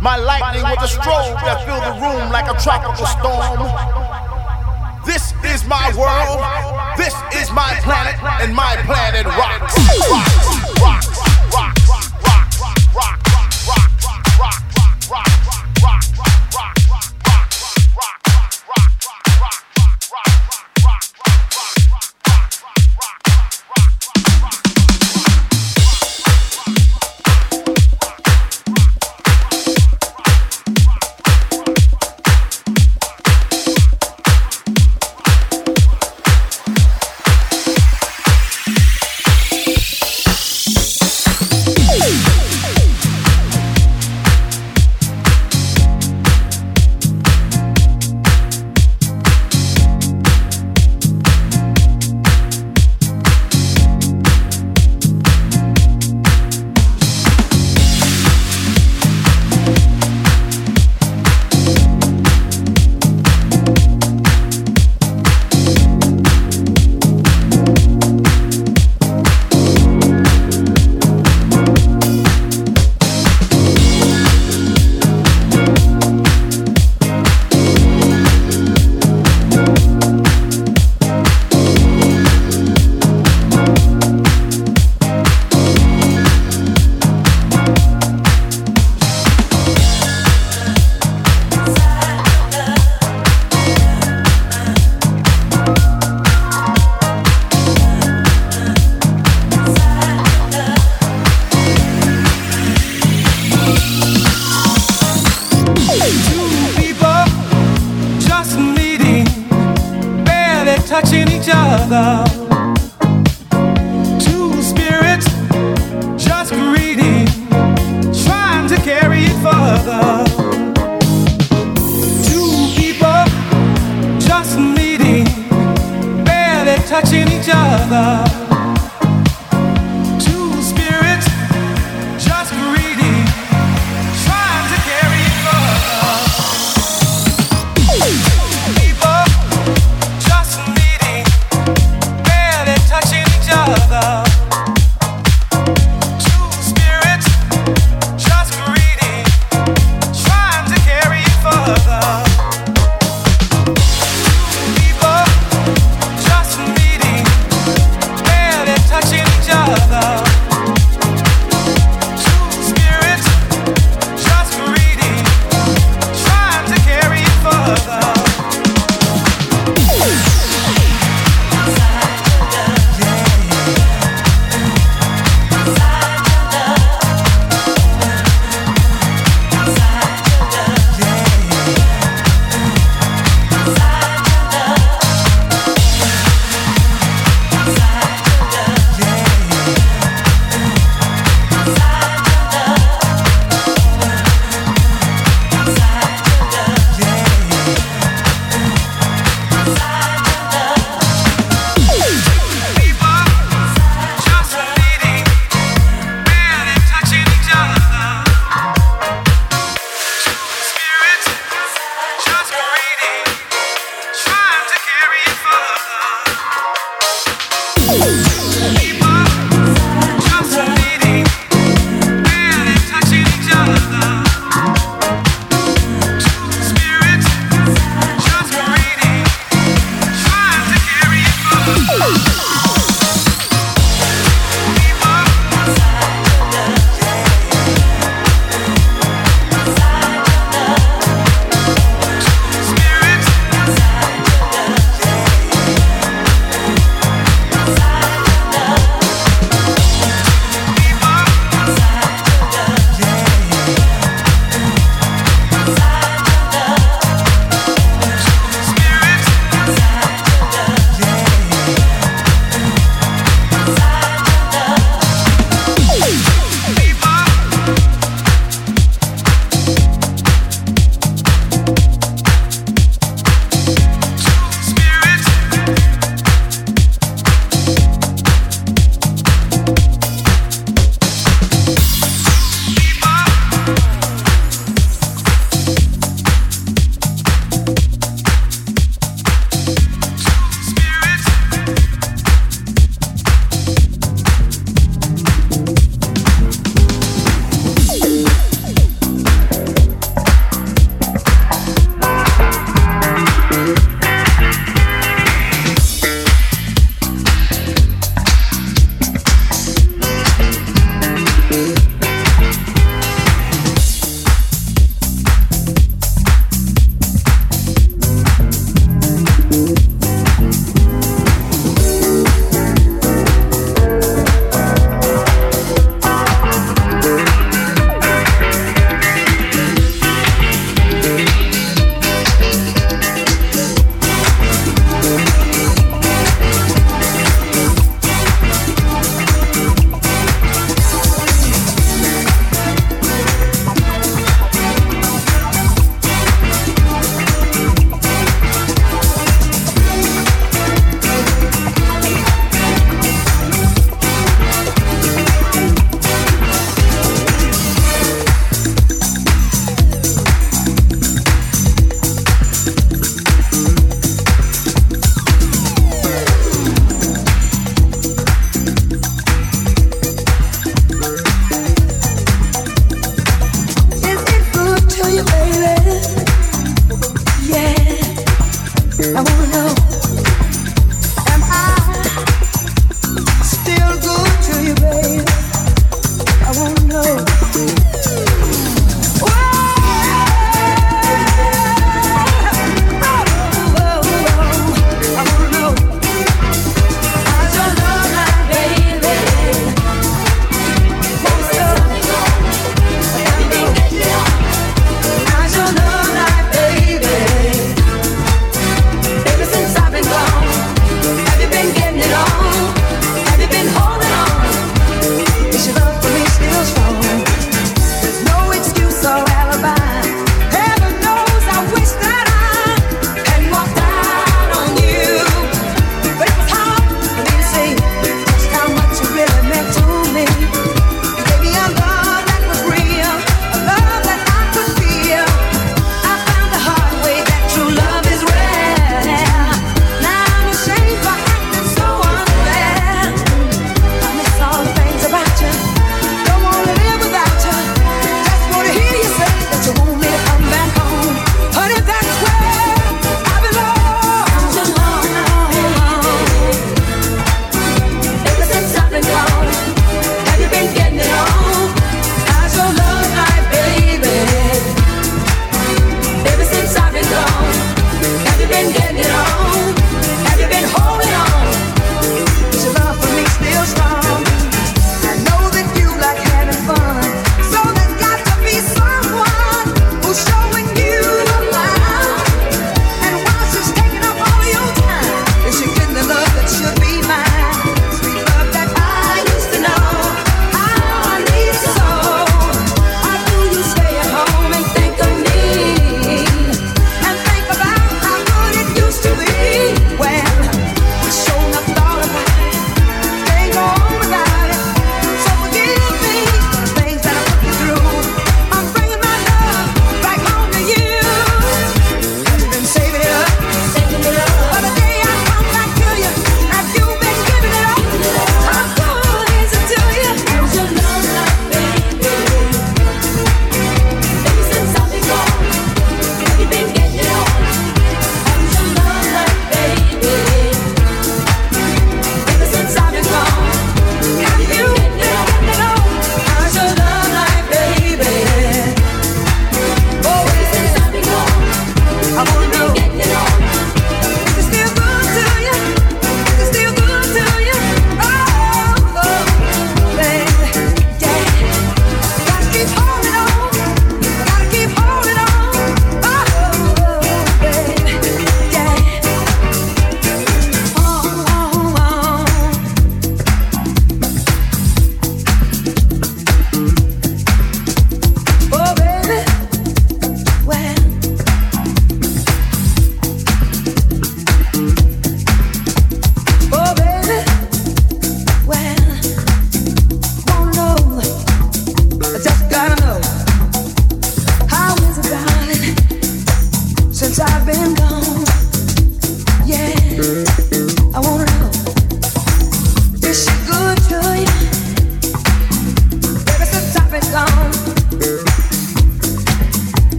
My lightning was the strobe that filled the room like a tropical storm. This is my world. This is my planet, and my planet rocks, rocks.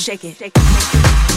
Shake it. Shake it.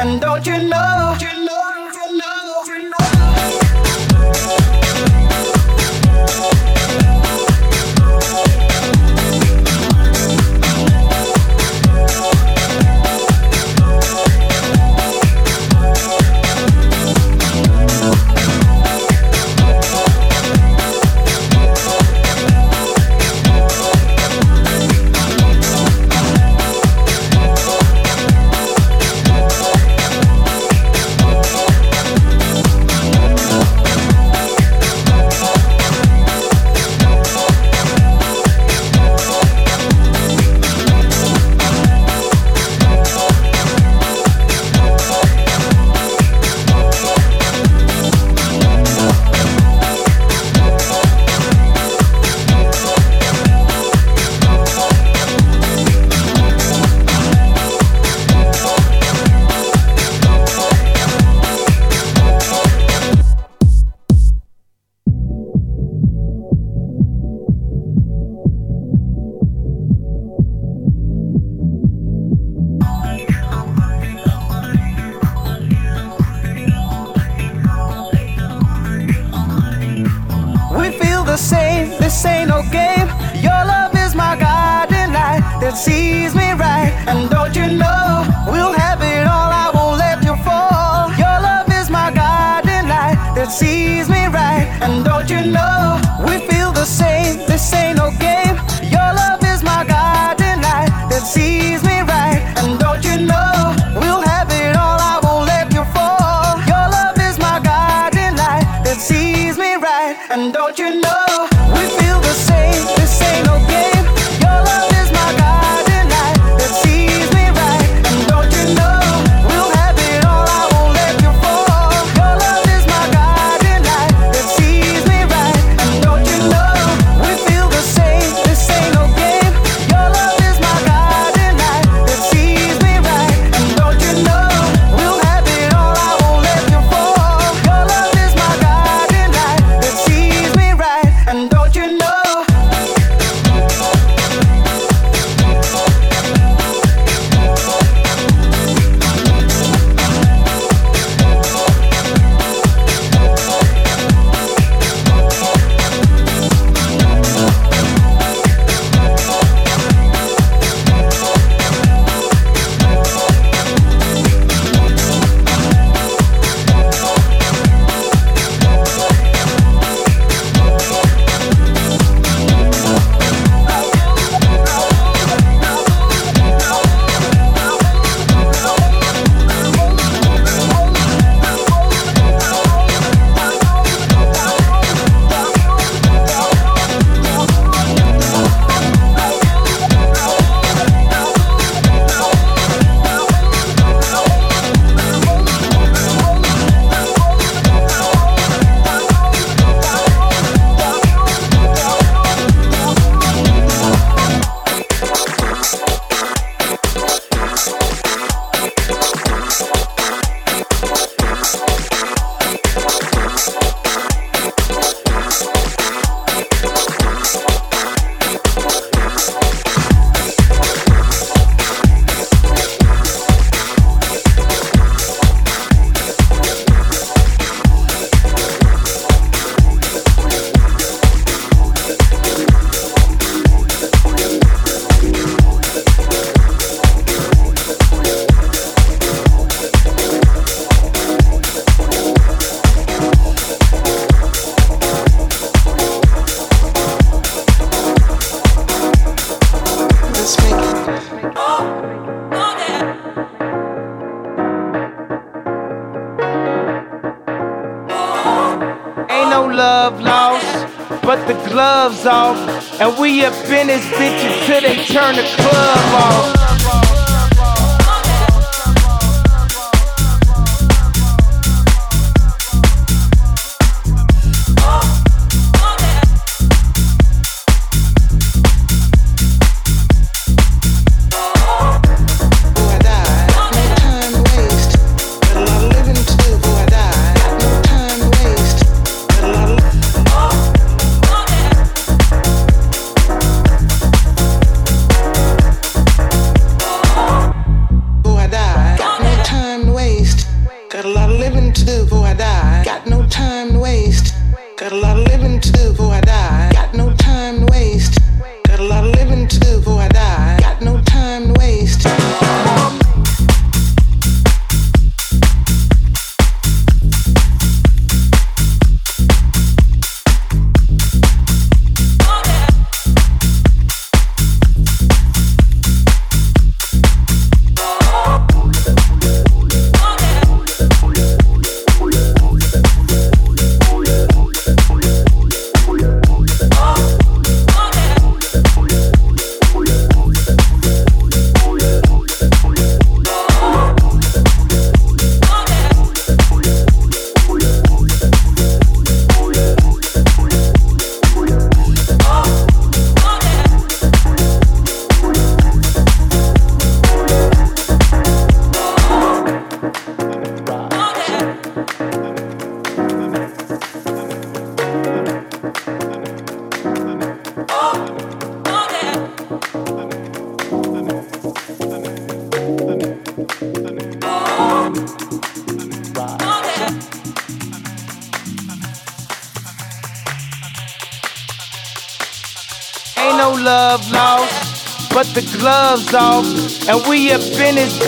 And don't you turn the And we in this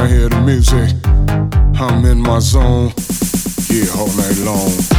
I hear the music, I'm in my zone. Yeah, all night long.